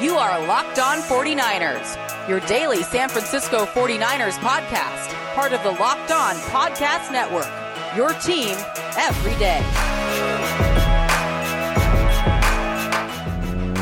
You are Locked On 49ers, your daily San Francisco 49ers podcast, part of the Locked On Podcast Network. Your team every day.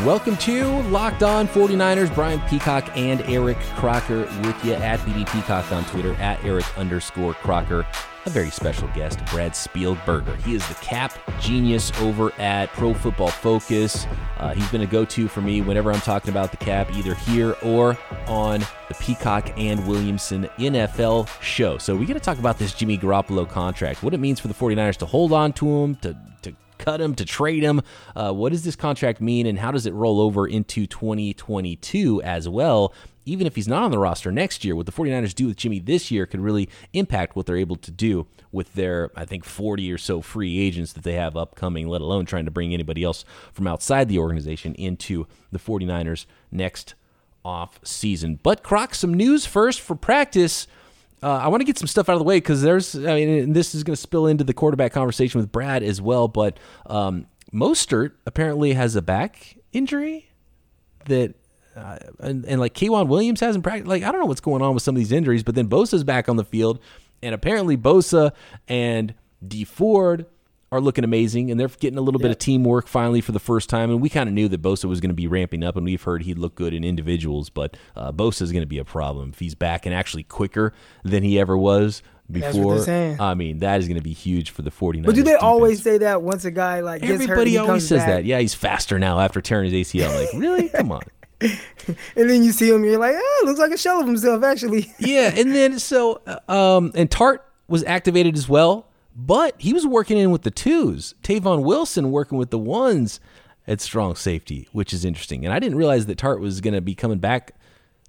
Welcome to Locked On 49ers. Brian Peacock and Eric Crocker with you at BD Peacock on Twitter, at Eric underscore Crocker a very special guest, Brad Spielberger. He is the cap genius over at Pro Football Focus. Uh, he's been a go to for me whenever I'm talking about the cap, either here or on the Peacock and Williamson NFL show. So we got to talk about this Jimmy Garoppolo contract, what it means for the 49ers to hold on to him, to, to cut him, to trade him. Uh, what does this contract mean, and how does it roll over into 2022 as well? Even if he's not on the roster next year, what the 49ers do with Jimmy this year could really impact what they're able to do with their, I think, 40 or so free agents that they have upcoming, let alone trying to bring anybody else from outside the organization into the 49ers next off season. But Croc, some news first for practice. Uh, I want to get some stuff out of the way because there's, I mean, this is going to spill into the quarterback conversation with Brad as well. But um, Mostert apparently has a back injury that uh, and, and like K'Waun Williams hasn't practiced. Like I don't know what's going on with some of these injuries, but then Bosa's back on the field, and apparently Bosa and Dee Ford are looking amazing, and they're getting a little bit of teamwork finally for the first time. And we kind of knew that Bosa was going to be ramping up, and we've heard he'd look good in individuals, but uh, Bosa is going to be a problem if he's back and actually quicker than he ever was before. I mean, that is going to be huge for the 49ers. But do they defense. always say that once a guy like everybody hurt, always says back? that? Yeah, he's faster now after tearing his ACL. Like, really? Come on. And then you see him, you're like, oh, looks like a shell of himself, actually. yeah, and then so, uh, um, and Tartt was activated as well, but he was working in with the twos. Tavon Wilson working with the ones at strong safety, which is interesting. And I didn't realize that Tartt was going to be coming back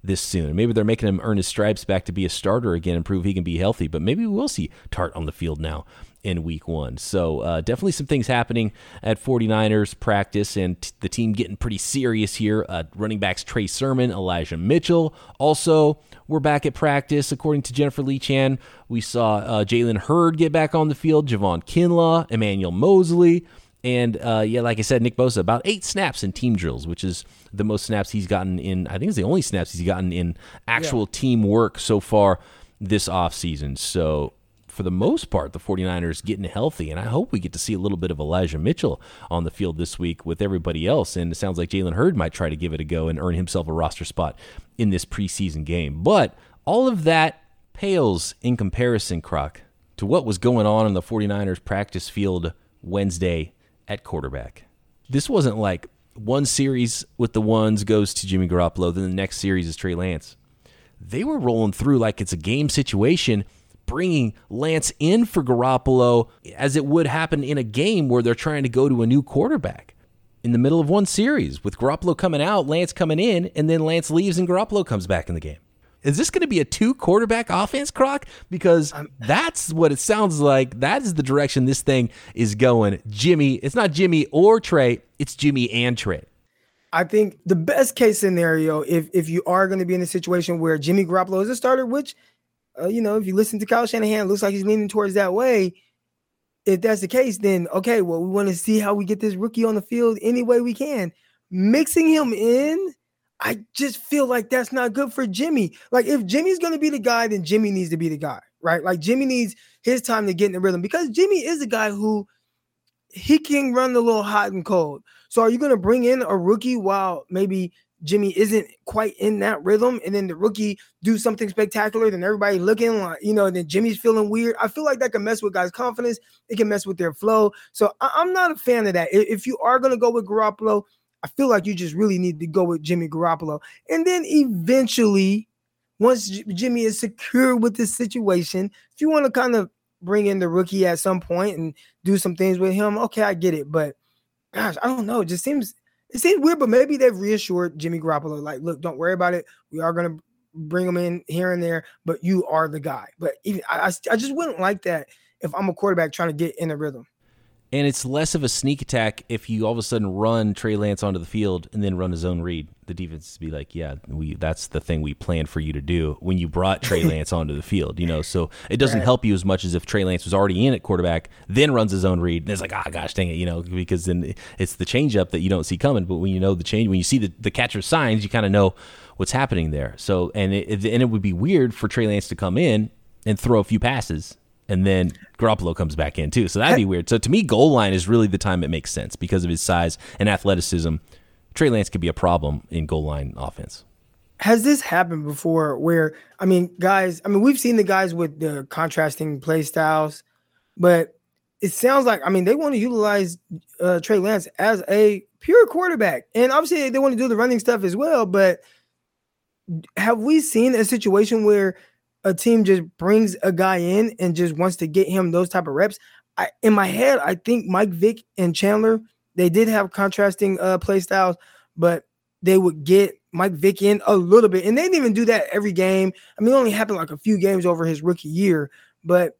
this soon. Maybe they're making him earn his stripes back to be a starter again and prove he can be healthy. But maybe we will see Tartt on the field now in week one. So uh, definitely some things happening at 49ers practice and t- the team getting pretty serious here. Uh, running backs Trey Sermon, Elijah Mitchell also we're back at practice. According to Jennifer Lee Chan, we saw uh, Jalen Hurd get back on the field, Javon Kinlaw, Emmanuel Moseley. And uh, yeah, like I said, Nick Bosa, about eight snaps in team drills, which is the most snaps he's gotten in, I think it's the only snaps he's gotten in actual yeah. team work so far this offseason. So for the most part, the 49ers getting healthy. And I hope we get to see a little bit of Elijah Mitchell on the field this week with everybody else. And it sounds like Jalen Hurd might try to give it a go and earn himself a roster spot in this preseason game. But all of that pales in comparison, Croc, to what was going on in the 49ers practice field Wednesday at quarterback. This wasn't like one series with the ones goes to Jimmy Garoppolo, then the next series is Trey Lance. They were rolling through like it's a game situation bringing Lance in for Garoppolo as it would happen in a game where they're trying to go to a new quarterback in the middle of one series with Garoppolo coming out, Lance coming in, and then Lance leaves and Garoppolo comes back in the game. Is this going to be a two quarterback offense, Croc? Because that's what it sounds like. That is the direction this thing is going. Jimmy, it's not Jimmy or Trey, it's Jimmy and Trey. I think the best case scenario, if if you are going to be in a situation where Jimmy Garoppolo is a starter, which uh, you know, if you listen to Kyle Shanahan, looks like he's leaning towards that way. If that's the case, then okay, well, we want to see how we get this rookie on the field any way we can. Mixing him in, I just feel like that's not good for Jimmy. Like, if Jimmy's going to be the guy, then Jimmy needs to be the guy, right? Like, Jimmy needs his time to get in the rhythm because Jimmy is a guy who he can run a little hot and cold. So, are you going to bring in a rookie while maybe Jimmy isn't quite in that rhythm, and then the rookie do something spectacular, then everybody looking like you know, then Jimmy's feeling weird. I feel like that can mess with guys' confidence. It can mess with their flow. So I- am not a fan of that. If you are gonna go with Garoppolo, I feel like you just really need to go with Jimmy Garoppolo, and then eventually, once Jimmy is secure with this situation, if you want to kind of bring in the rookie at some point and do some things with him, okay, I get it, but gosh, I don't know. It just seems it seems weird, but maybe they've reassured Jimmy Garoppolo, like, look, don't worry about it. We are gonna bring him in here and there, but you are the guy. But even I, I just wouldn't like that if I'm a quarterback trying to get in a rhythm. And it's less of a sneak attack if you all of a sudden run Trey Lance onto the field and then run his own read. The defense is be like, yeah, we that's the thing we planned for you to do when you brought Trey Lance onto the field. You know, so it doesn't right. help you as much as if Trey Lance was already in at quarterback, then runs his own read, and it's like, ah, oh, gosh, dang it, you know, because then it's the changeup that you don't see coming. But when you know the change, when you see the the catcher signs, you kind of know what's happening there. So and it, and it would be weird for Trey Lance to come in and throw a few passes and then Garoppolo comes back in too. So that'd be weird. So to me, goal line is really the time it makes sense because of his size and athleticism. Trey Lance could be a problem in goal line offense. Has this happened before where, I mean, guys, I mean, we've seen the guys with the contrasting play styles, but it sounds like, I mean, they want to utilize uh, Trey Lance as a pure quarterback. And obviously they want to do the running stuff as well. But have we seen a situation where a team just brings a guy in and just wants to get him those type of reps. I, in my head, I think Mike Vick and Chandler they did have contrasting uh, play styles, but they would get Mike Vick in a little bit, and they didn't even do that every game. I mean, it only happened like a few games over his rookie year, but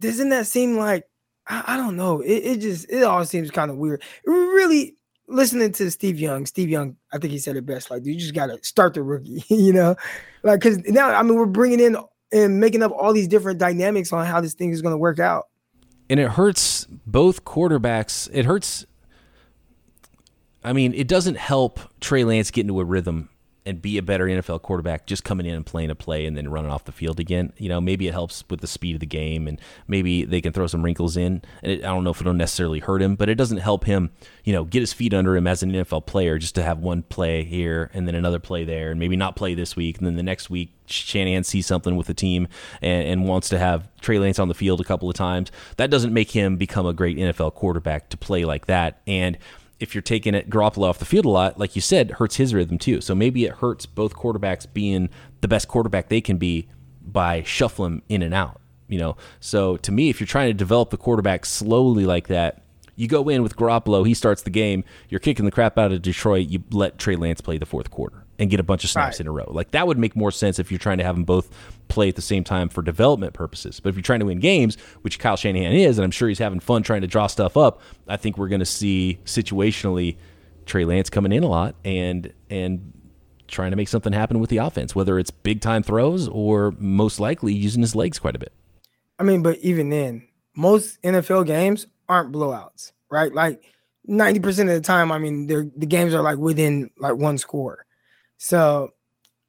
doesn't that seem like I, I don't know? It, it just it all seems kind of weird. Really, listening to Steve Young, Steve Young, I think he said it best. Like, you just got to start the rookie, you know, like because now I mean we're bringing in and making up all these different dynamics on how this thing is going to work out. And it hurts both quarterbacks. It hurts. I mean, it doesn't help Trey Lance get into a rhythm and be a better NFL quarterback just coming in and playing a play and then running off the field again. You know, maybe it helps with the speed of the game and maybe they can throw some wrinkles in. And it, I don't know if it'll necessarily hurt him, but it doesn't help him, you know, get his feet under him as an NFL player just to have one play here and then another play there and maybe not play this week. And then the next week, Shanahan sees something with the team and, and wants to have Trey Lance on the field a couple of times. That doesn't make him become a great NFL quarterback to play like that. And if you're taking it Garoppolo off the field a lot, like you said, hurts his rhythm too. So maybe it hurts both quarterbacks being the best quarterback they can be by shuffling in and out. You know, so to me, if you're trying to develop the quarterback slowly like that, you go in with Garoppolo, he starts the game, you're kicking the crap out of Detroit, you let Trey Lance play the fourth quarter and get a bunch of snaps right. in a row. Like that would make more sense if you're trying to have them both play at the same time for development purposes. But if you're trying to win games, which Kyle Shanahan is, and I'm sure he's having fun trying to draw stuff up, I think we're going to see situationally Trey Lance coming in a lot and and trying to make something happen with the offense, whether it's big time throws or most likely using his legs quite a bit. I mean, but even then, most NFL games aren't blowouts, right? Like 90% of the time, I mean, the games are like within like one score. So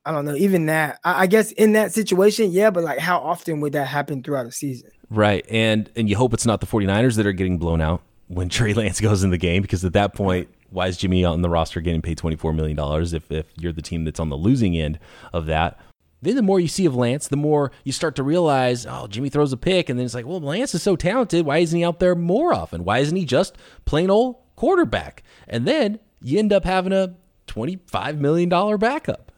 I don't know. Even that, I, guess in that situation, yeah, but like how often would that happen throughout a season? Right. And and you hope it's not the 49ers that are getting blown out when Trey Lance goes in the game because at that point, why is Jimmy on the roster getting paid $24 million if, if you're the team that's on the losing end of that? Then the more you see of Lance, the more you start to realize, oh, Jimmy throws a pick, and then it's like, well, Lance is so talented. Why isn't he out there more often? Why isn't he just plain old quarterback? And then you end up having a $25 million backup.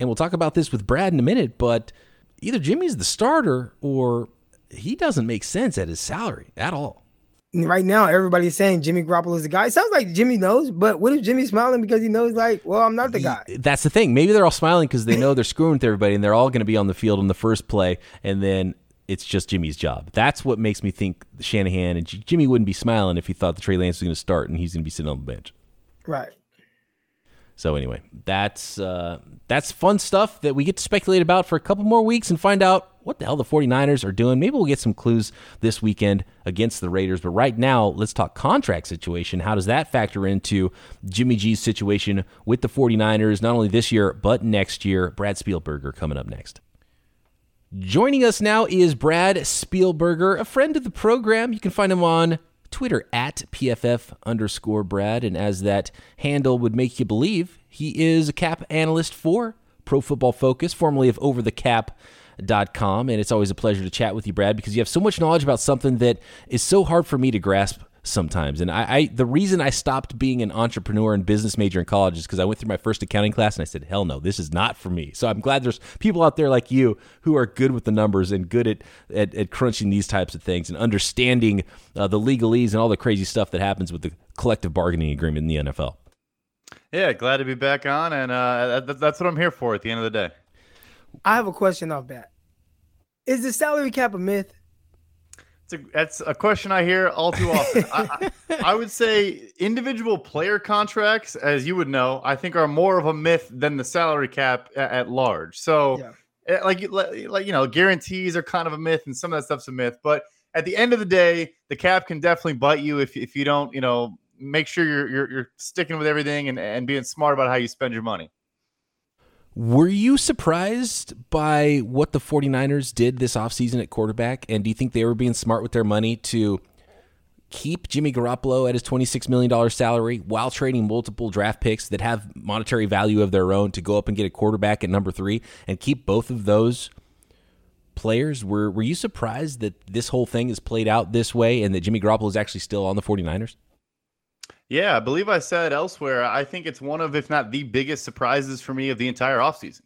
And we'll talk about this with Brad in a minute, but either Jimmy's the starter or he doesn't make sense at his salary at all. Right now, everybody's saying Jimmy Garoppolo is the guy. It sounds like Jimmy knows, but what if Jimmy's smiling because he knows, like, well, I'm not the guy? That's the thing. Maybe they're all smiling because they know they're screwing with everybody and they're all going to be on the field on the first play, and then it's just Jimmy's job. That's what makes me think Shanahan and Jimmy wouldn't be smiling if he thought the Trey Lance was going to start and he's going to be sitting on the bench. Right. So anyway, that's uh, that's fun stuff that we get to speculate about for a couple more weeks and find out what the hell the 49ers are doing. Maybe we'll get some clues this weekend against the Raiders. But right now, let's talk contract situation. How does that factor into Jimmy G's situation with the 49ers, not only this year, but next year? Brad Spielberger coming up next. Joining us now is Brad Spielberger, a friend of the program. You can find him on Twitter at PFF underscore Brad. And as that handle would make you believe, he is a cap analyst for Pro Football Focus, formerly of overthecap.com. And it's always a pleasure to chat with you, Brad, because you have so much knowledge about something that is so hard for me to grasp sometimes. And I, I, the reason I stopped being an entrepreneur and business major in college is because I went through my first accounting class and I said, hell no, this is not for me. So I'm glad there's people out there like you who are good with the numbers and good at at, at crunching these types of things and understanding uh, the legalese and all the crazy stuff that happens with the collective bargaining agreement in the NFL. Yeah, glad to be back on, and uh, that's what I'm here for at the end of the day. I have a question off that. Is the salary cap a myth? A, that's a question I hear all too often. I, I, would say individual player contracts, as you would know, I think are more of a myth than the salary cap at, at large. So, yeah. Eh, like, like you know, guarantees are kind of a myth, and some of that stuff's a myth. But at the end of the day, the cap can definitely bite you if if you don't, you know, make sure you're you're, you're sticking with everything and, and being smart about how you spend your money. Were you surprised by what the 49ers did this offseason at quarterback? And do you think they were being smart with their money to keep Jimmy Garoppolo at his $26 million salary while trading multiple draft picks that have monetary value of their own to go up and get a quarterback at number three and keep both of those players? Were, were you surprised that this whole thing is played out this way and that Jimmy Garoppolo is actually still on the 49ers? Yeah, I believe I said elsewhere. I think it's one of, if not the biggest surprises for me of the entire offseason.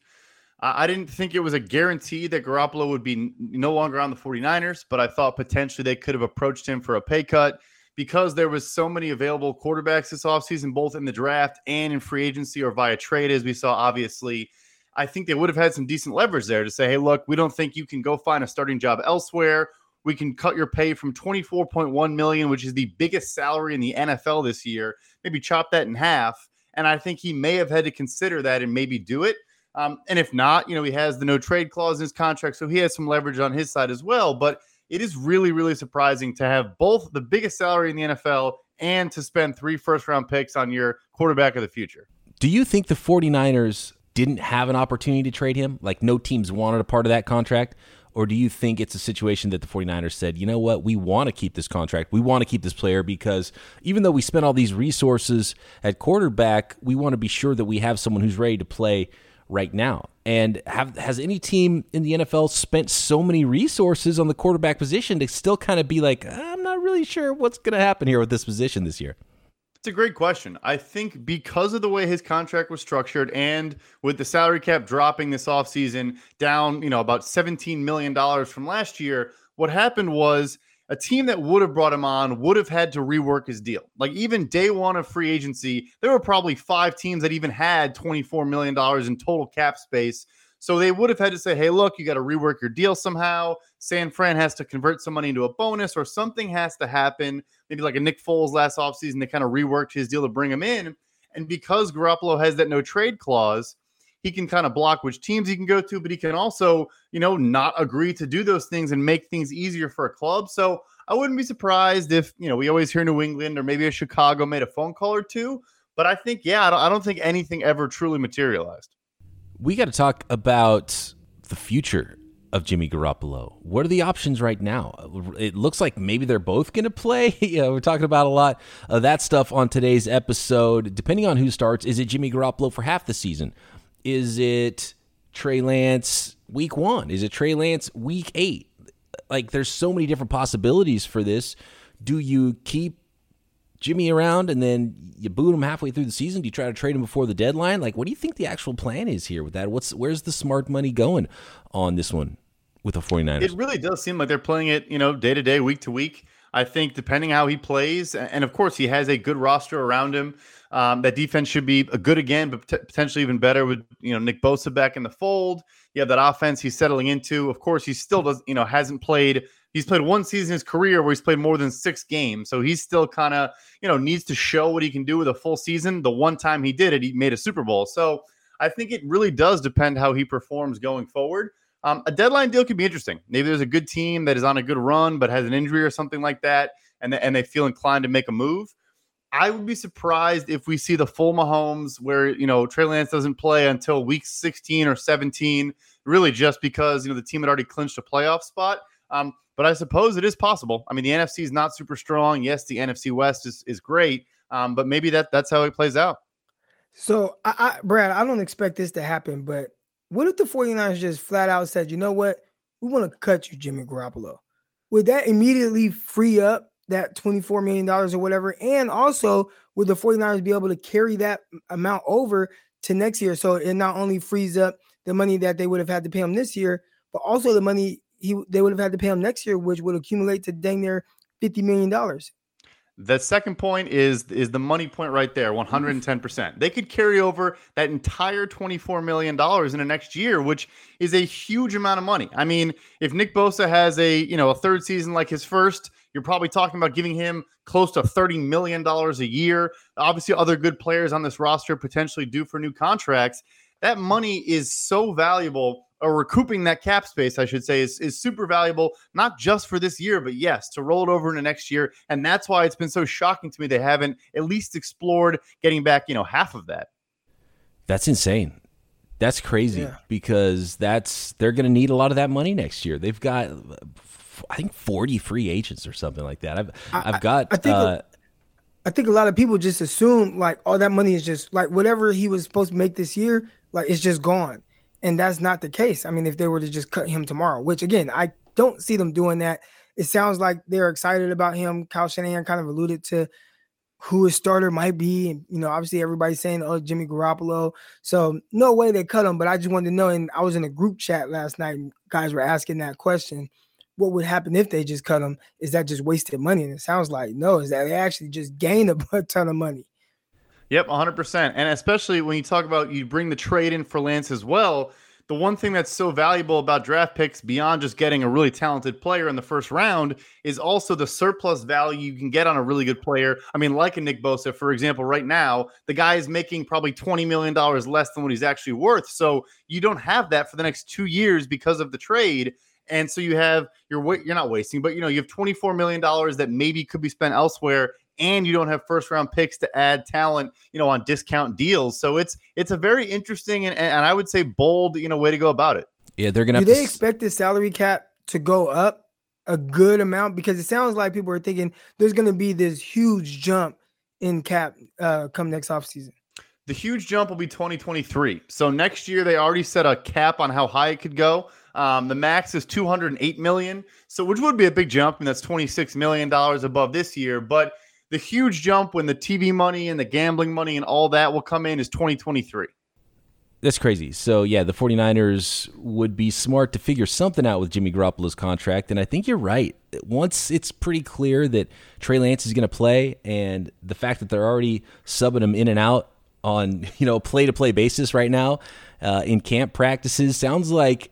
I didn't think it was a guarantee that Garoppolo would be no longer on the 49ers, but I thought potentially they could have approached him for a pay cut because there was so many available quarterbacks this offseason, both in the draft and in free agency or via trade, as we saw, obviously. I think they would have had some decent leverage there to say, hey, look, we don't think you can go find a starting job elsewhere we can cut your pay from 24.1 million, which is the biggest salary in the NFL this year, maybe chop that in half. And I think he may have had to consider that and maybe do it. Um, and if not, you know, he has the no trade clause in his contract, so he has some leverage on his side as well. But it is really, really surprising to have both the biggest salary in the NFL and to spend three first round picks on your quarterback of the future. Do you think the 49ers didn't have an opportunity to trade him? Like no teams wanted a part of that contract? Or do you think it's a situation that the 49ers said, you know what, we want to keep this contract. We want to keep this player because even though we spent all these resources at quarterback, we want to be sure that we have someone who's ready to play right now. And have has any team in the NFL spent so many resources on the quarterback position to still kind of be like, I'm not really sure what's going to happen here with this position this year? It's a great question. I think because of the way his contract was structured and with the salary cap dropping this offseason down, you know, about $17 million from last year, what happened was a team that would have brought him on would have had to rework his deal. Like even day one of free agency, there were probably five teams that even had $24 million in total cap space. So they would have had to say, hey, look, you got to rework your deal somehow. San Fran has to convert some money into a bonus or something has to happen. Maybe like a Nick Foles last offseason, they kind of reworked his deal to bring him in. And because Garoppolo has that no trade clause, he can kind of block which teams he can go to, but he can also, you know, not agree to do those things and make things easier for a club. So I wouldn't be surprised if, you know, we always hear New England or maybe a Chicago made a phone call or two. But I think, yeah, I don't, I don't think anything ever truly materialized we got to talk about the future of Jimmy Garoppolo. What are the options right now? It looks like maybe they're both going to play. yeah, we're talking about a lot of that stuff on today's episode. Depending on who starts, is it Jimmy Garoppolo for half the season? Is it Trey Lance week one? Is it Trey Lance week eight? Like, there's so many different possibilities for this. Do you keep Jimmy around and then you boot him halfway through the season? Do you try to trade him before the deadline? Like, what do you think the actual plan is here with that? What's where's the smart money going on this one with the 49ers? It really does seem like they're playing it, you know, day to day, week to week. I think depending how he plays, and of course he has a good roster around him. Um, that defense should be a good again, but potentially even better with you know Nick Bosa back in the fold. You have that offense he's settling into. Of course, he still does you know hasn't played he's played one season in his career where he's played more than six games. So he's still kind of, you know, needs to show what he can do with a full season. The one time he did it, he made a Super Bowl. So I think it really does depend how he performs going forward. Um, a deadline deal could be interesting. Maybe there's a good team that is on a good run but has an injury or something like that, and, and they feel inclined to make a move. I would be surprised if we see the full Mahomes where, you know, Trey Lance doesn't play until week 16 or 17, really just because, you know, the team had already clinched a playoff spot. Um, but I suppose it is possible. I mean, the NFC is not super strong. Yes, the NFC West is is great, um, but maybe that that's how it plays out. So, I, I, Brad, I don't expect this to happen, but what if the 49ers just flat out said, you know what? We want to cut you, Jimmy Garoppolo. Would that immediately free up that $24 million or whatever? And also, would the 49ers be able to carry that amount over to next year? So it not only frees up the money that they would have had to pay him this year, but also the money he they would have had to pay him next year, which would accumulate to dang near fifty million dollars. The second point is is the money point right there, 110%. They could carry over that entire 24 million dollars in the next year, which is a huge amount of money. I mean, if Nick Bosa has a, you know, a third season like his first, you're probably talking about giving him close to 30 million dollars a year. Obviously, other good players on this roster potentially due for new contracts. That money is so valuable or recouping that cap space, I should say, is, is super valuable, not just for this year, but yes, to roll it over into next year. And that's why it's been so shocking to me they haven't at least explored getting back, you know, half of that. That's insane. That's crazy yeah. because that's they're going to need a lot of that money next year. They've got, I think, forty free agents or something like that. I've I, have got. I, I think. Uh, I think a lot of people just assume like all that money is just like whatever he was supposed to make this year, like it's just gone. And that's not the case. I mean, if they were to just cut him tomorrow, which again, I don't see them doing that. It sounds like they're excited about him. Kyle Shanahan kind of alluded to who his starter might be. And, you know, obviously everybody's saying, oh, Jimmy Garoppolo. So no way they cut him, but I just wanted to know. And I was in a group chat last night and guys were asking that question. What would happen if they just cut him? Is that just wasted money? And it sounds like no, is that they actually just gain a ton of money. Yep, 100%. And especially when you talk about you bring the trade in for Lance as well, the one thing that's so valuable about draft picks beyond just getting a really talented player in the first round is also the surplus value you can get on a really good player. I mean, like a Nick Bosa, for example, right now, the guy is making probably $20 million less than what he's actually worth. So you don't have that for the next two years because of the trade. And so you have you're you're not wasting, but you know you have 24 million dollars that maybe could be spent elsewhere and you don't have first round picks to add talent, you know, on discount deals. So it's it's a very interesting and, and I would say bold, you know, way to go about it. Yeah, they're gonna. Do they to... expect the salary cap to go up a good amount? Because it sounds like people are thinking there's going to be this huge jump in cap uh, come next offseason. The huge jump will be 2023. So next year they already set a cap on how high it could go. Um, the max is 208 million, so which would be a big jump, and that's 26 million dollars above this year. But the huge jump when the TV money and the gambling money and all that will come in is 2023. That's crazy. So, yeah, the 49ers would be smart to figure something out with Jimmy Garoppolo's contract. And I think you're right. Once it's pretty clear that Trey Lance is going to play and the fact that they're already subbing him in and out on, you know, play to play basis right now uh, in camp practices, sounds like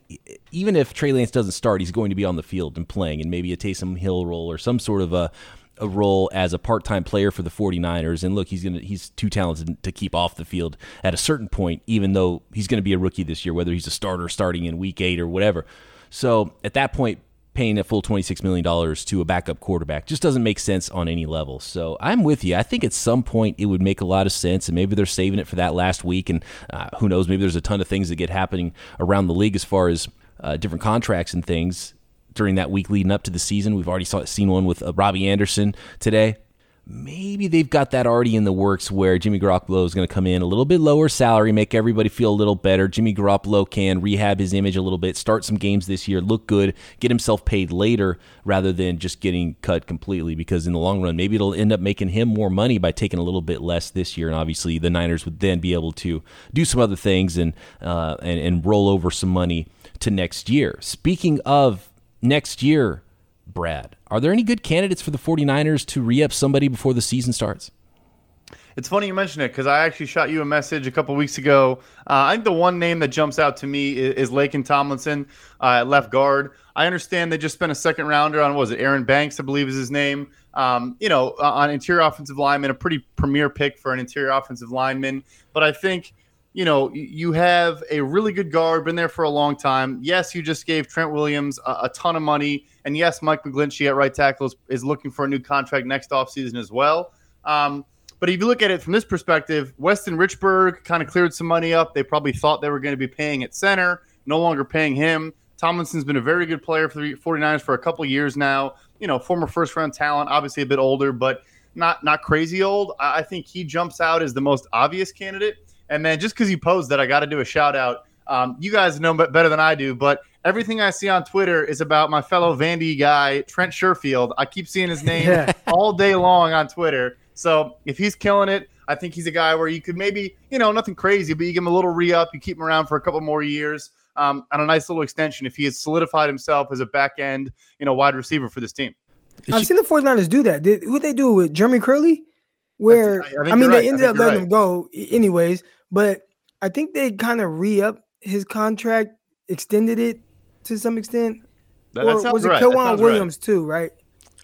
even if Trey Lance doesn't start, he's going to be on the field and playing and maybe a Taysom Hill role or some sort of a a role as a part-time player for the 49ers and look he's going to he's too talented to keep off the field at a certain point even though he's going to be a rookie this year whether he's a starter starting in week 8 or whatever so at that point paying a full $26 million to a backup quarterback just doesn't make sense on any level. So I'm with you. I think at some point it would make a lot of sense, and maybe they're saving it for that last week. And uh, who knows, maybe there's a ton of things that get happening around the league as far as uh, different contracts and things during that week leading up to the season. We've already saw, seen one with uh, Robbie Anderson today. Maybe they've got that already in the works where Jimmy Garoppolo is going to come in a little bit lower salary, make everybody feel a little better. Jimmy Garoppolo can rehab his image a little bit, start some games this year, look good, get himself paid later rather than just getting cut completely. Because in the long run, maybe it'll end up making him more money by taking a little bit less this year. And obviously, the Niners would then be able to do some other things and uh, and, and roll over some money to next year. Speaking of next year, Brad, are there any good candidates for the 49ers to re up somebody before the season starts? It's funny you mention it because I actually shot you a message a couple weeks ago. Uh, I think the one name that jumps out to me is, is Laken Tomlinson uh, left guard. I understand they just spent a second rounder on was it Aaron Banks, I believe is his name. Um, you know, on interior offensive lineman, a pretty premier pick for an interior offensive lineman. But I think you know, you have a really good guard, been there for a long time. Yes, you just gave Trent Williams a, a ton of money. And yes, Mike McGlinchey at right tackle is, is looking for a new contract next offseason as well. Um, but if you look at it from this perspective, Weston Richburg kind of cleared some money up. They probably thought they were going to be paying at center, no longer paying him. Tomlinson's been a very good player for the 49ers for a couple years now. You know, former first round talent, obviously a bit older, but not not crazy old. I think he jumps out as the most obvious candidate. And man, just because you posed that, I got to do a shout out. Um, you guys know better than I do, but everything I see on Twitter is about my fellow Vandy guy, Trent Sherfield. I keep seeing his name yeah. all day long on Twitter. So if he's killing it, I think he's a guy where you could maybe, you know, nothing crazy, but you give him a little re up, you keep him around for a couple more years um, on a nice little extension if he has solidified himself as a back end, you know, wide receiver for this team. I've seen the 49ers do that. Did what they do with Jeremy Kerley? Where I- I I, mean, they right. Ended up letting right. him go anyways, but I think they kind of re up his contract, extended it to some extent. That, that or sounds was it right. K'Waun sounds Williams too? Right?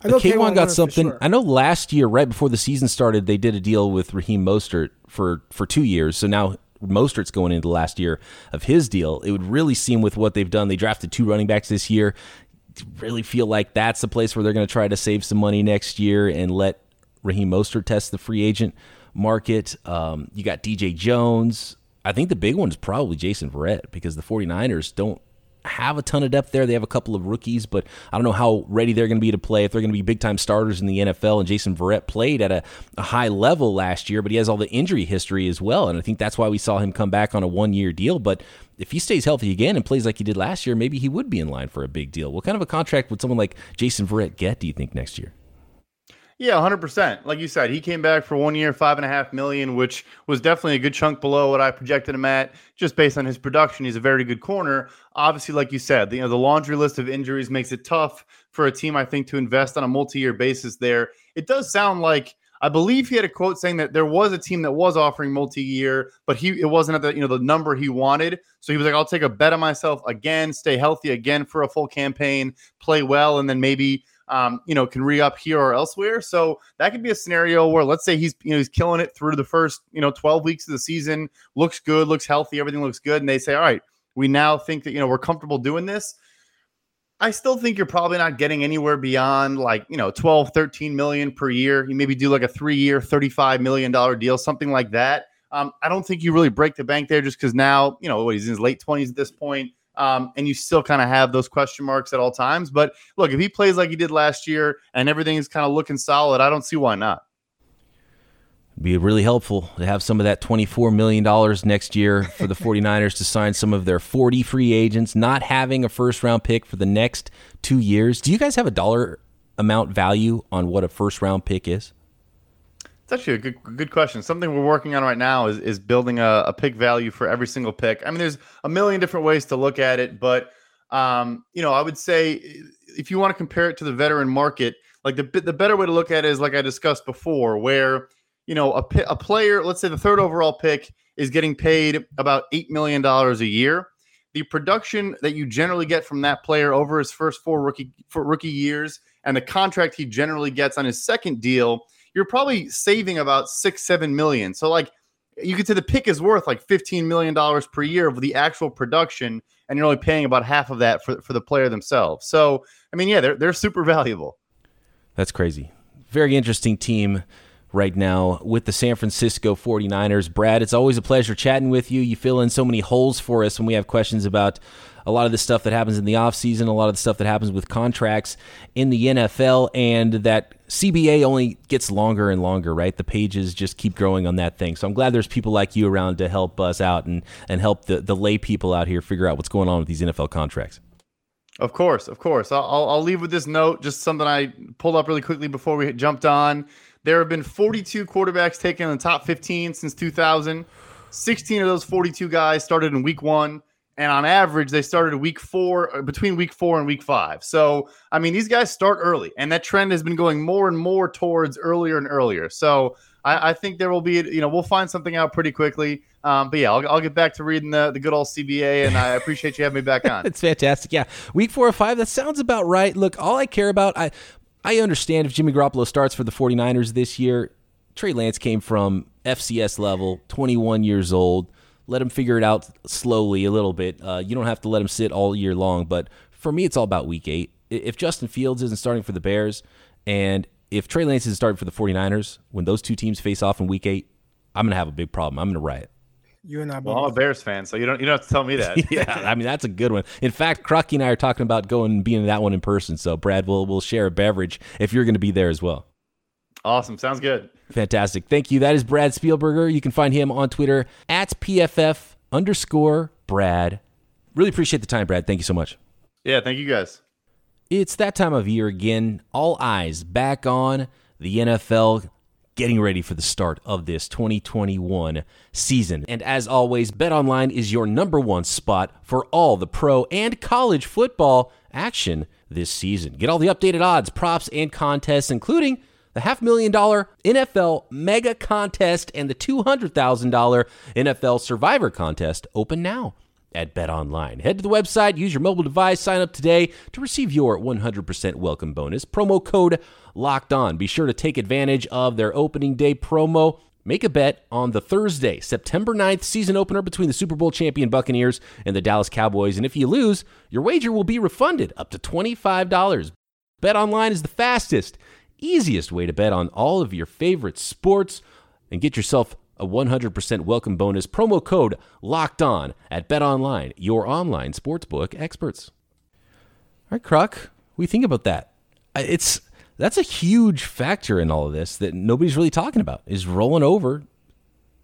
I But K'Waun K1 got something. sure. I know last year, right before the season started, they did a deal with Raheem Mostert for for two years. So now Mostert's going into the last year of his deal. It would really seem with what they've done. They drafted two running backs this year. Really feel like that's the place where they're going to try to save some money next year and let Raheem Mostert test the free agent market. Um, you got DJ Jones. I think the big one is probably Jason Verrett because the 49ers don't have a ton of depth there. They have a couple of rookies, but I don't know how ready they're going to be to play if they're going to be big time starters in the NFL. And Jason Verrett played at a, a high level last year, but he has all the injury history as well. And I think that's why we saw him come back on a one year deal. But if he stays healthy again and plays like he did last year, maybe he would be in line for a big deal. What kind of a contract would someone like Jason Verrett get, do you think, next year? Yeah, hundred percent. Like you said, he came back for one year, five and a half million, which was definitely a good chunk below what I projected him at. Just based on his production, he's a very good corner. Obviously, like you said, you know the laundry list of injuries makes it tough for a team, I think, to invest on a multi-year basis. There, it does sound like I believe he had a quote saying that there was a team that was offering multi-year, but he it wasn't at the you know the number he wanted. So he was like, I'll take a bet on myself again, stay healthy again for a full campaign, play well, and then maybe um, you know, can re up here or elsewhere. So that could be a scenario where let's say he's you know he's killing it through the first you know 12 weeks of the season, looks good, looks healthy, everything looks good, and they say, all right, we now think that you know we're comfortable doing this. I still think you're probably not getting anywhere beyond like, you know, 12, 13 million per year. You maybe do like a three year, $35 million deal, something like that. Um, I don't think you really break the bank there just because now, you know, what, he's in his late 20s at this point, um, and you still kind of have those question marks at all times. But look, if he plays like he did last year and everything is kind of looking solid, I don't see why not. be really helpful to have some of that $24 million next year for the 49ers to sign some of their 40 free agents, not having a first round pick for the next two years. Do you guys have a dollar amount value on what a first round pick is? It's actually a good good question. Something we're working on right now is is building a, a pick value for every single pick. I mean, there's a million different ways to look at it, but um, you know, I would say if you want to compare it to the veteran market, like the the better way to look at it is like I discussed before, where you know a a player, let's say the third overall pick is getting paid about eight million dollars a year. The production that you generally get from that player over his first four rookie for rookie years, and the contract he generally gets on his second deal you're probably saving about six, seven million. So, like, you could say the pick is worth like $15 million per year of the actual production, and you're only paying about half of that for, for the player themselves. So, I mean, yeah, they're, they're super valuable. That's crazy. Very interesting team right now with the San Francisco 49ers. Brad, it's always a pleasure chatting with you. You fill in so many holes for us when we have questions about a lot of the stuff that happens in the offseason, a lot of the stuff that happens with contracts in the NFL, and that CBA only gets longer and longer, right? The pages just keep growing on that thing. So I'm glad there's people like you around to help us out and, and help the, the lay people out here figure out what's going on with these NFL contracts. Of course, of course. I'll, I'll, leave with this note, just something I pulled up really quickly before we jumped on. There have been 42 quarterbacks taken in the top 15 since 2000. 16 of those 42 guys started in week one. And on average, they started week four, between week four and week five. So, I mean, these guys start early, and that trend has been going more and more towards earlier and earlier. So, I, I think there will be, you know, we'll find something out pretty quickly. Um, but yeah, I'll, I'll get back to reading the, the good old CBA, and I appreciate you having me back on. It's fantastic. Yeah. Week four or five, that sounds about right. Look, all I care about, I I understand if Jimmy Garoppolo starts for the 49ers this year. Trey Lance came from FCS level, 21 years old. Let him figure it out slowly a little bit. Uh, you don't have to let him sit all year long. But for me, it's all about week eight. If Justin Fields isn't starting for the Bears and if Trey Lance isn't starting for the 49ers, when those two teams face off in week eight, I'm going to have a big problem. I'm going to riot. You and I Well, I'm a. Bears fan, so you don't you don't have to tell me that. yeah, I mean that's a good one. In fact, Crocky and I are talking about going and being in that one in person. So Brad, we'll we'll share a beverage if you're going to be there as well. Awesome, sounds good. Fantastic. Thank you. That is Brad Spielberger. You can find him on Twitter at PFF underscore Brad. Really appreciate the time, Brad. Thank you so much. Yeah, thank you guys. It's that time of year again. All eyes back on the NFL. getting ready for the start of this 2021 season. And as always, BetOnline is your number one spot for all the pro and college football action this season. Get all the updated odds, props, and contests, including the half million dollar NFL mega contest and the $200,000 NFL survivor contest open now at BetOnline. Head to the website, use your mobile device, sign up today to receive your 100% welcome bonus. Promo code locked on. Be sure to take advantage of their opening day promo. Make a bet on the Thursday, September 9th season opener between the Super Bowl champion Buccaneers and the Dallas Cowboys. And if you lose, your wager will be refunded up to $25. Bet online is the fastest, easiest way to bet on all of your favorite sports and get yourself a 100% welcome bonus. Promo code locked on at betonline your online sportsbook experts. All right Croc we think about that? It's that's a huge factor in all of this that nobody's really talking about is rolling over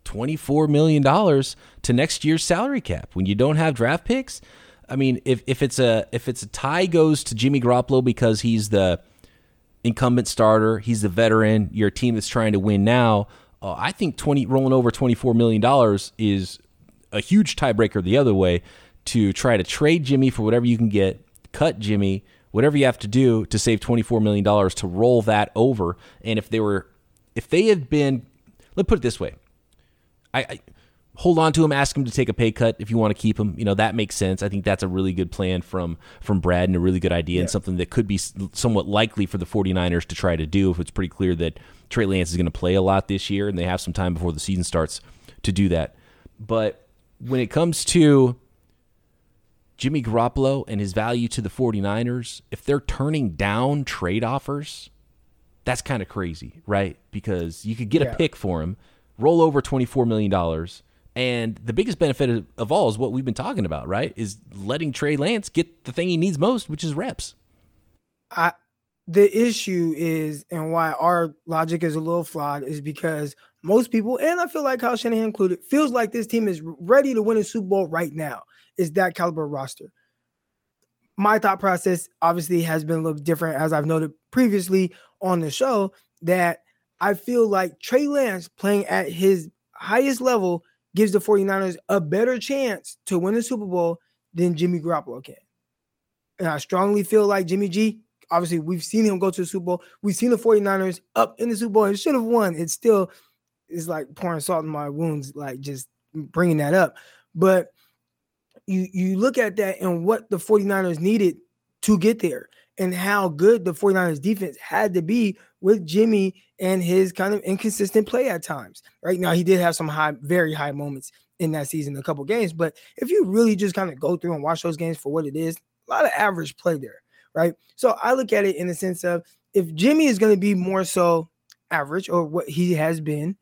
$24 million to next year's salary cap when you don't have draft picks. I mean if, if it's a if it's a tie goes to jimmy garoppolo because he's the incumbent starter. He's the veteran. You're a team that's trying to win now. Uh, I think twenty rolling over twenty four million dollars is a huge tiebreaker the other way to try to trade Jimmy for whatever you can get, cut Jimmy, whatever you have to do to save twenty four million dollars to roll that over. And if they were, if they had been, let's put it this way, I, I hold on to him, ask him to take a pay cut if you want to keep him. You know that makes sense. I think that's a really good plan from from Brad and a really good idea yeah. and something that could be somewhat likely for the 49ers to try to do if it's pretty clear that Trey Lance is going to play a lot this year and they have some time before the season starts to do that. But when it comes to Jimmy Garoppolo and his value to the 49ers, if they're turning down trade offers, that's kind of crazy, right? Because you could get yeah. a pick for him, roll over $24 million and the biggest benefit of all is what we've been talking about, right? Is letting Trey Lance get the thing he needs most, which is reps. I the issue is, and why our logic is a little flawed, is because most people, and I feel like Kyle Shanahan included, feels like this team is ready to win a Super Bowl right now. Is that caliber roster? My thought process obviously has been a little different, as I've noted previously on the show, that I feel like Trey Lance playing at his highest level gives the 49ers a better chance to win the Super Bowl than Jimmy Garoppolo can. And I strongly feel like Jimmy G, obviously, we've seen him go to the Super Bowl. We've seen the 49ers up in the Super Bowl and should have won. It still is like pouring salt in my wounds, like just bringing that up. But you you look at that and what the 49ers needed to get there and how good the 49ers defense had to be with Jimmy and his kind of inconsistent play at times. Right now, he did have some high, very high moments in that season, a couple games. But if you really just kind of go through and watch those games for what it is, a lot of average play there, right? So I look at it in the sense of if Jimmy is going to be more so average or what he has been,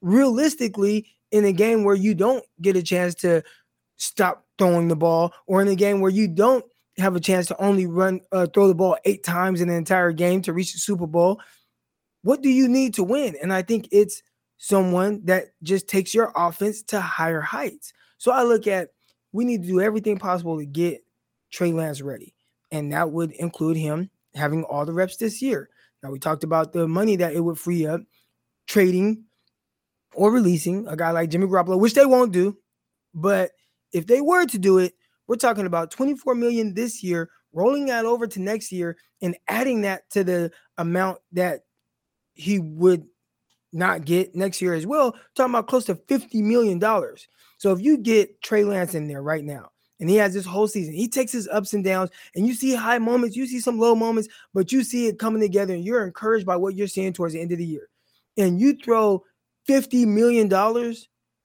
realistically, in a game where you don't get a chance to stop throwing the ball, or in a game where you don't have a chance to only run uh, throw the ball eight times in the entire game to reach the Super Bowl. What do you need to win? And I think it's someone that just takes your offense to higher heights. So I look at we need to do everything possible to get Trey Lance ready, and that would include him having all the reps this year. Now we talked about the money that it would free up trading or releasing a guy like Jimmy Garoppolo, which they won't do. But if they were to do it, we're talking about 24 million this year, rolling that over to next year and adding that to the amount that he would not get next year as well. Talking about close to 50 million dollars. So if you get Trey Lance in there right now, and he has this whole season. He takes his ups and downs, and you see high moments, you see some low moments, but you see it coming together, and you're encouraged by what you're seeing towards the end of the year. And you throw $50 million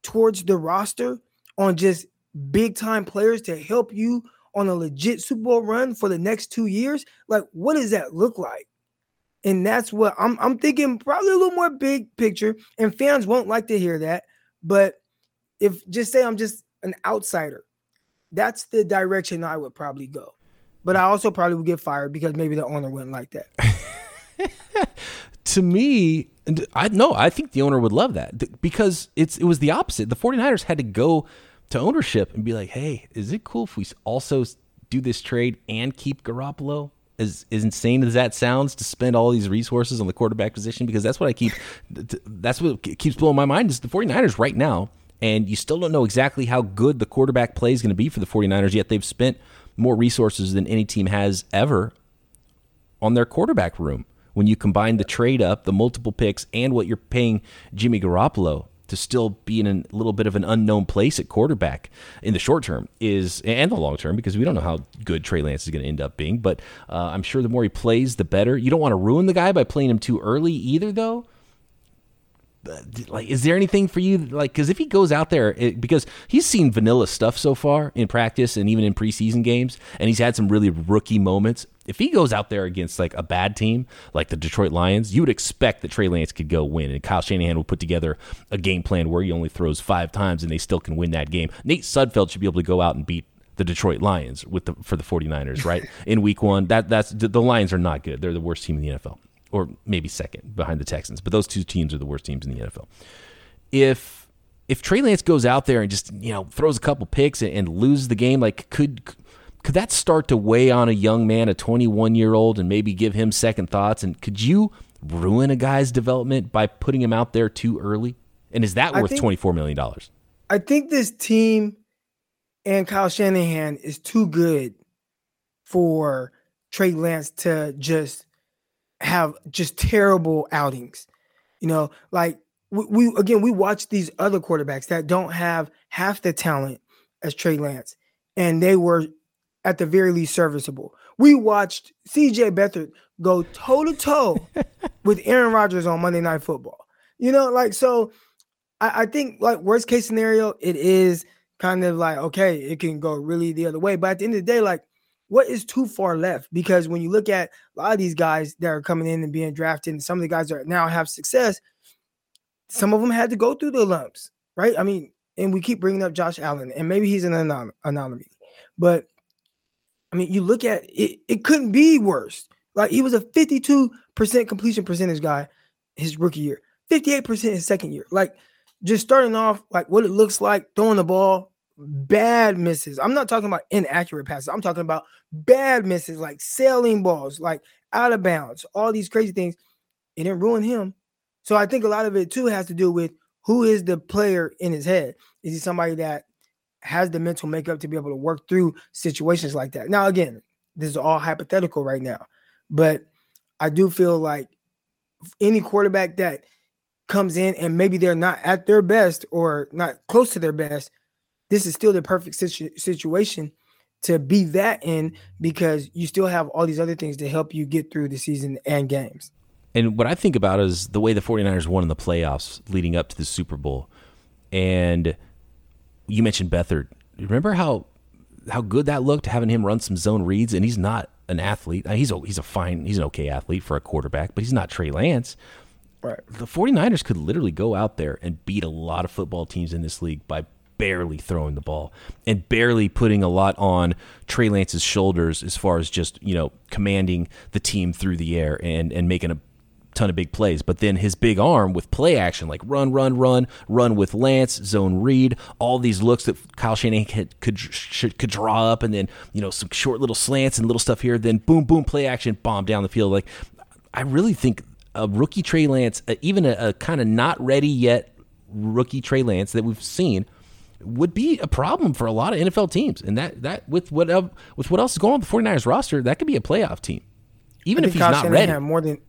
towards the roster on just big time players to help you on a legit Super Bowl run for the next two years, like what does that look like? And that's what I'm I'm thinking probably a little more big picture. And fans won't like to hear that. But if just say I'm just an outsider, that's the direction I would probably go. But I also probably would get fired because maybe the owner wouldn't like that. to me, I no, I think the owner would love that because it's it was the opposite. The 49ers had to go to ownership and be like, hey, is it cool if we also do this trade and keep Garoppolo? as, as insane as that sounds to spend all these resources on the quarterback position because that's what I keep that's what keeps blowing my mind is the 49ers right now and you still don't know exactly how good the quarterback play is going to be for the 49ers yet they've spent more resources than any team has ever on their quarterback room when you combine the trade up, the multiple picks, and what you're paying Jimmy Garoppolo to still be in a little bit of an unknown place at quarterback in the short term is and the long term because we don't know how good Trey Lance is going to end up being. But uh, I'm sure the more he plays, the better. You don't want to ruin the guy by playing him too early either, though like is there anything for you like because if he goes out there it, because he's seen vanilla stuff so far in practice and even in preseason games and he's had some really rookie moments if he goes out there against like a bad team like the detroit lions you would expect that trey lance could go win and kyle shanahan will put together a game plan where he only throws five times and they still can win that game nate sudfeld should be able to go out and beat the Detroit Lions with the for the 49ers, right? in week 1. That that's the Lions are not good. They're the worst team in the NFL or maybe second behind the Texans. But those two teams are the worst teams in the NFL. If if Trey Lance goes out there and just you know throws a couple picks and, and loses the game, like could could that start to weigh on a young man, a 21 year old, and maybe give him second thoughts? And could you ruin a guy's development by putting him out there too early? And is that worth think, $24 million? I think this team and Kyle Shanahan is too good for Trey Lance to just have just terrible outings. You know, like we, we, again we watch these other quarterbacks that don't have half the talent as Trey Lance, and they were at the very least serviceable. We watched CJ Beathard go toe to toe with Aaron Rodgers on Monday Night Football. You know, like so. I, I think like worst case scenario, it is kind of like okay, it can go really the other way. But at the end of the day, like what is too far left? Because when you look at a lot of these guys that are coming in and being drafted, and some of the guys that now have success, some of them had to go through the lumps, right? I mean, and we keep bringing up Josh Allen, and maybe he's an anom- anomaly, but I mean, you look at it, it couldn't be worse. Like he was a 52% completion percentage guy his rookie year, 58% his second year. Like just starting off, like what it looks like throwing the ball bad misses. I'm not talking about inaccurate passes. I'm talking about bad misses, like sailing balls, like out of bounds, all these crazy things. It didn't ruin him. So I think a lot of it too has to do with who is the player in his head. Is he somebody that has the mental makeup to be able to work through situations like that? Now, again, this is all hypothetical right now, but I do feel like any quarterback that comes in and maybe they're not at their best or not close to their best this is still the perfect situ- situation to be that in because you still have all these other things to help you get through the season and games. And what I think about is the way the 49ers won in the playoffs leading up to the Super Bowl. And you mentioned Beathard. Remember how how good that looked having him run some zone reads and he's not an athlete. Uh, he's a, he's a fine, he's an okay athlete for a quarterback, but he's not Trey Lance. Right. The 49ers could literally go out there and beat a lot of football teams in this league by barely throwing the ball and barely putting a lot on Trey Lance's shoulders as far as just, you know, commanding the team through the air and, and making a ton of big plays. But then his big arm with play action, like run, run, run, run with Lance, zone read, all these looks that Kyle Shanahan could, could, could draw up, and then, you know, some short little slants and little stuff here, then boom, boom, play action, bomb down the field. Like, I really think a rookie Trey Lance, uh, even a, a kind of not ready yet rookie Trey Lance that we've seen – would be a problem for a lot of NFL teams. And that that with what with what else is going on the 49ers roster, that could be a playoff team. Even if he's Kyle not Shanahan ready. More than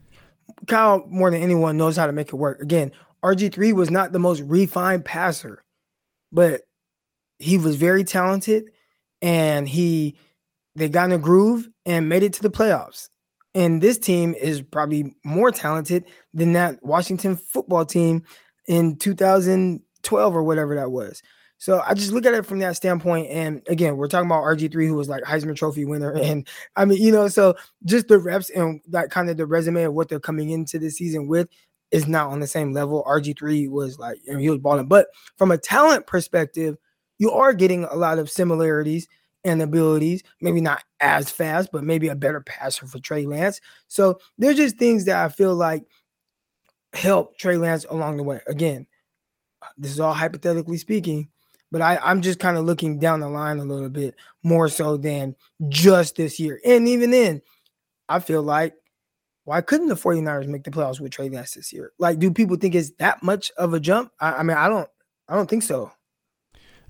Kyle more than anyone knows how to make it work. Again, RG3 was not the most refined passer, but he was very talented and he they got in a groove and made it to the playoffs. And this team is probably more talented than that Washington football team in 2012 or whatever that was. So I just look at it from that standpoint. And again, we're talking about RG3, who was like Heisman Trophy winner. And I mean, you know, so just the reps and that kind of the resume of what they're coming into the season with is not on the same level. RG3 was like, you know, he was balling. But from a talent perspective, you are getting a lot of similarities and abilities. Maybe not as fast, but maybe a better passer for Trey Lance. So there's just things that I feel like help Trey Lance along the way. Again, this is all hypothetically speaking but I, I'm just kind of looking down the line a little bit more so than just this year. And even then, I feel like why couldn't the 49ers make the playoffs with Trey Lance this year? Like, do people think it's that much of a jump? I, I mean, I don't I don't think so.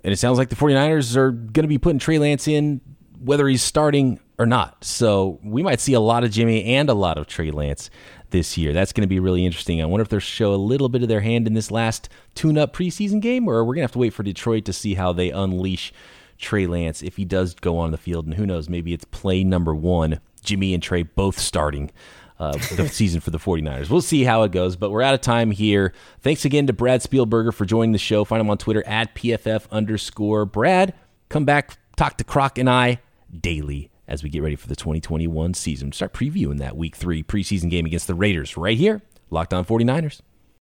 And it sounds like the 49ers are going to be putting Trey Lance in whether he's starting or not. So we might see a lot of Jimmy and a lot of Trey Lance this year. That's going to be really interesting. I wonder if they'll show a little bit of their hand in this last tune up preseason game, or we're going to have to wait for Detroit to see how they unleash Trey Lance if he does go on the field. And who knows, maybe it's play number one, Jimmy and Trey both starting uh, the season for the 49ers. We'll see how it goes, but we're out of time here. Thanks again to Brad Spielberger for joining the show. Find him on Twitter at PFF underscore. Brad, come back, talk to Croc and I daily as we get ready for the 2021 season. Start previewing that week three preseason game against the Raiders right here, Locked On 49ers.